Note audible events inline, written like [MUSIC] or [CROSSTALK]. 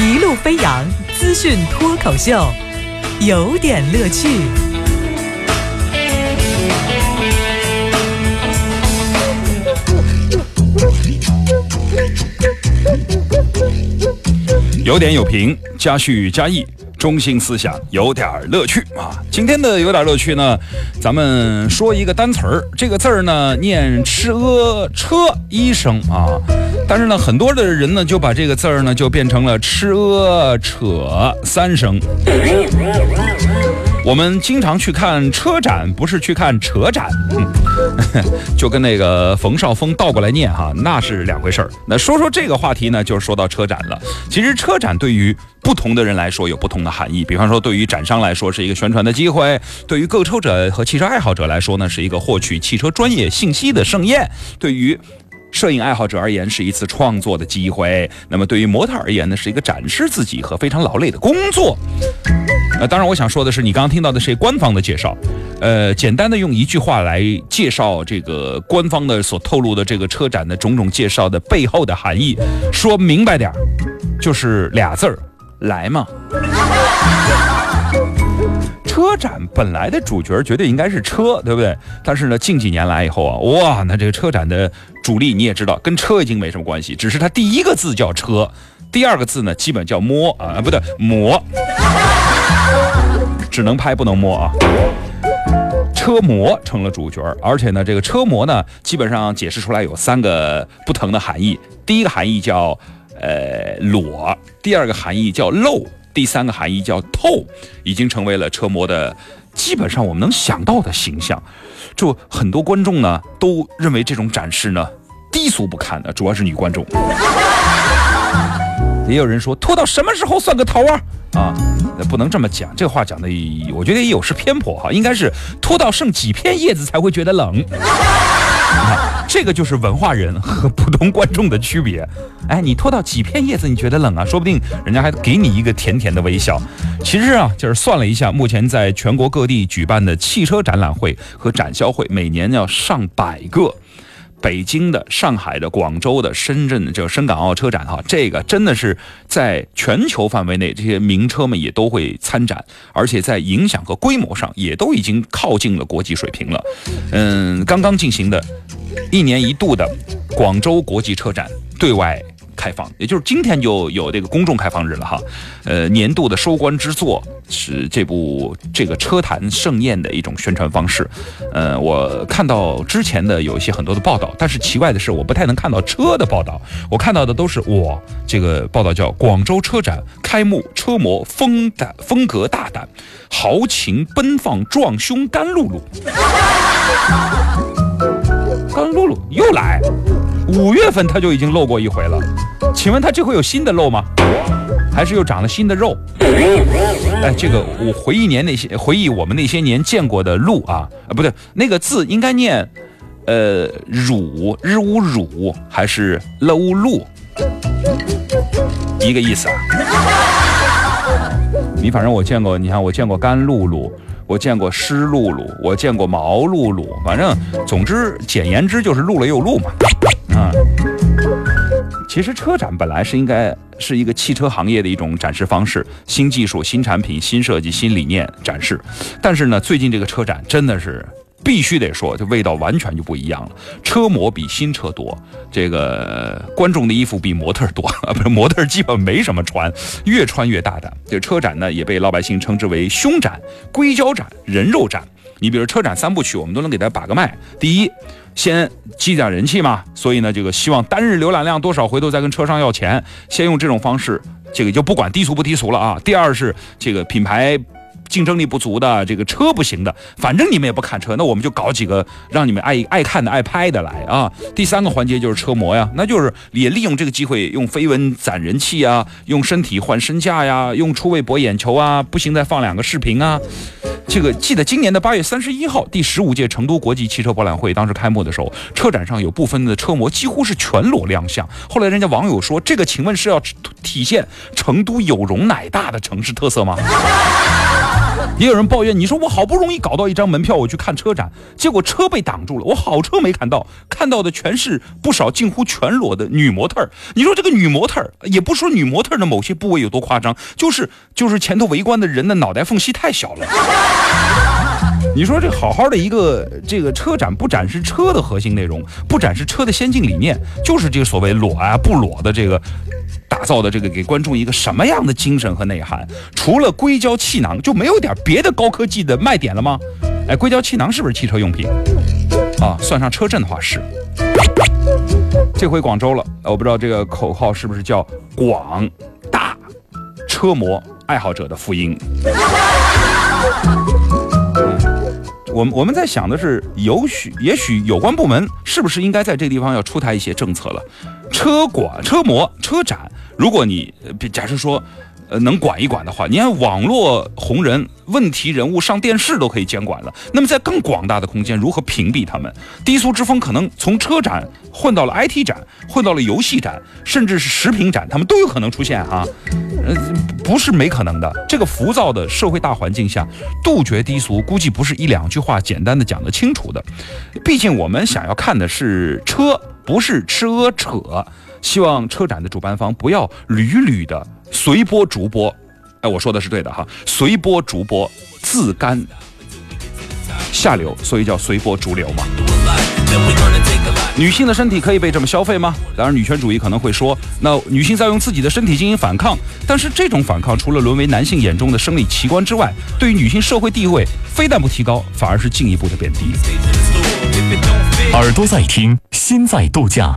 一路飞扬资讯脱口秀，有点乐趣。有点有评，加叙加意，中心思想有点乐趣啊！今天的有点乐趣呢，咱们说一个单词儿，这个字儿呢念吃呃车一声啊，但是呢很多的人呢就把这个字儿呢就变成了吃呃扯三声。我们经常去看车展，不是去看车展，[LAUGHS] 就跟那个冯绍峰倒过来念哈，那是两回事儿。那说说这个话题呢，就是说到车展了。其实车展对于不同的人来说有不同的含义，比方说对于展商来说是一个宣传的机会，对于购车者和汽车爱好者来说呢是一个获取汽车专业信息的盛宴，对于。摄影爱好者而言是一次创作的机会，那么对于模特而言呢，是一个展示自己和非常劳累的工作。当然我想说的是，你刚刚听到的是官方的介绍，呃，简单的用一句话来介绍这个官方的所透露的这个车展的种种介绍的背后的含义，说明白点，就是俩字儿，来嘛。车展本来的主角绝对应该是车，对不对？但是呢，近几年来以后啊，哇，那这个车展的主力你也知道，跟车已经没什么关系，只是它第一个字叫车，第二个字呢基本叫摸啊，不对，模，只能拍不能摸啊。车模成了主角，而且呢，这个车模呢，基本上解释出来有三个不同的含义，第一个含义叫呃裸，第二个含义叫露。第三个含义叫透，已经成为了车模的基本上我们能想到的形象。就很多观众呢都认为这种展示呢低俗不堪的，主要是女观众。也有人说拖到什么时候算个头啊？啊，那不能这么讲，这个话讲的我觉得也有失偏颇哈，应该是拖到剩几片叶子才会觉得冷。[LAUGHS] 你看这个就是文化人和普通观众的区别。哎，你拖到几片叶子你觉得冷啊？说不定人家还给你一个甜甜的微笑。其实啊，就是算了一下，目前在全国各地举办的汽车展览会和展销会，每年要上百个。北京的、上海的、广州的、深圳的，就深港澳车展哈，这个真的是在全球范围内，这些名车们也都会参展，而且在影响和规模上也都已经靠近了国际水平了。嗯，刚刚进行的，一年一度的广州国际车展对外。开放，也就是今天就有这个公众开放日了哈。呃，年度的收官之作是这部这个车坛盛宴的一种宣传方式。呃，我看到之前的有一些很多的报道，但是奇怪的是，我不太能看到车的报道。我看到的都是我这个报道叫广州车展开幕，车模风大风格大胆，豪情奔放，壮胸干露露。五月份他就已经露过一回了，请问他这回有新的露吗？还是又长了新的肉？哎，这个我回忆年那些回忆我们那些年见过的鹿啊，啊不对，那个字应该念，呃，乳日乌乳还是了乌鹿？一个意思啊。你反正我见过，你看我见过干露露，我见过湿露露，我见过毛露露，反正总之简言之就是露了又露嘛。啊，其实车展本来是应该是一个汽车行业的一种展示方式，新技术、新产品、新设计、新理念展示。但是呢，最近这个车展真的是必须得说，这味道完全就不一样了。车模比新车多，这个观众的衣服比模特多啊，[LAUGHS] 不是模特基本没什么穿，越穿越大胆。这车展呢，也被老百姓称之为胸展、硅胶展、人肉展。你比如车展三部曲，我们都能给他把个脉。第一，先积攒人气嘛，所以呢，这个希望单日浏览量多少，回头再跟车商要钱，先用这种方式，这个就不管低俗不低俗了啊。第二是这个品牌。竞争力不足的这个车不行的，反正你们也不看车，那我们就搞几个让你们爱爱看的、爱拍的来啊。第三个环节就是车模呀，那就是也利用这个机会用绯闻攒人气啊，用身体换身价呀，用出位博眼球啊，不行再放两个视频啊。这个记得今年的八月三十一号，第十五届成都国际汽车博览会当时开幕的时候，车展上有部分的车模几乎是全裸亮相。后来人家网友说，这个请问是要体现成都有容乃大的城市特色吗？也有人抱怨，你说我好不容易搞到一张门票，我去看车展，结果车被挡住了，我好车没看到，看到的全是不少近乎全裸的女模特儿。你说这个女模特儿，也不说女模特儿的某些部位有多夸张，就是 [LAUGHS] 就是前头围观的人的脑袋缝隙太小了。你说这好好的一个这个车展，不展示车的核心内容，不展示车的先进理念，就是这个所谓裸啊不裸的这个。打造的这个给观众一个什么样的精神和内涵？除了硅胶气囊，就没有点别的高科技的卖点了吗？哎，硅胶气囊是不是汽车用品？啊，算上车震的话是。这回广州了，我不知道这个口号是不是叫“广大车模爱好者的福音”。我们我们在想的是，有许也许有关部门是不是应该在这个地方要出台一些政策了？车管、车模、车展，如果你假设说。呃，能管一管的话，你看网络红人、问题人物上电视都可以监管了。那么在更广大的空间，如何屏蔽他们？低俗之风可能从车展混到了 IT 展，混到了游戏展，甚至是食品展，他们都有可能出现啊。呃，不是没可能的。这个浮躁的社会大环境下，杜绝低俗，估计不是一两句话简单的讲得清楚的。毕竟我们想要看的是车，不是吃扯。希望车展的主办方不要屡屡的。随波逐波，哎，我说的是对的哈，随波逐波，自甘下流，所以叫随波逐流嘛。女性的身体可以被这么消费吗？当然，女权主义可能会说，那女性在用自己的身体进行反抗，但是这种反抗除了沦为男性眼中的生理奇观之外，对于女性社会地位非但不提高，反而是进一步的贬低。耳朵在听，心在度假。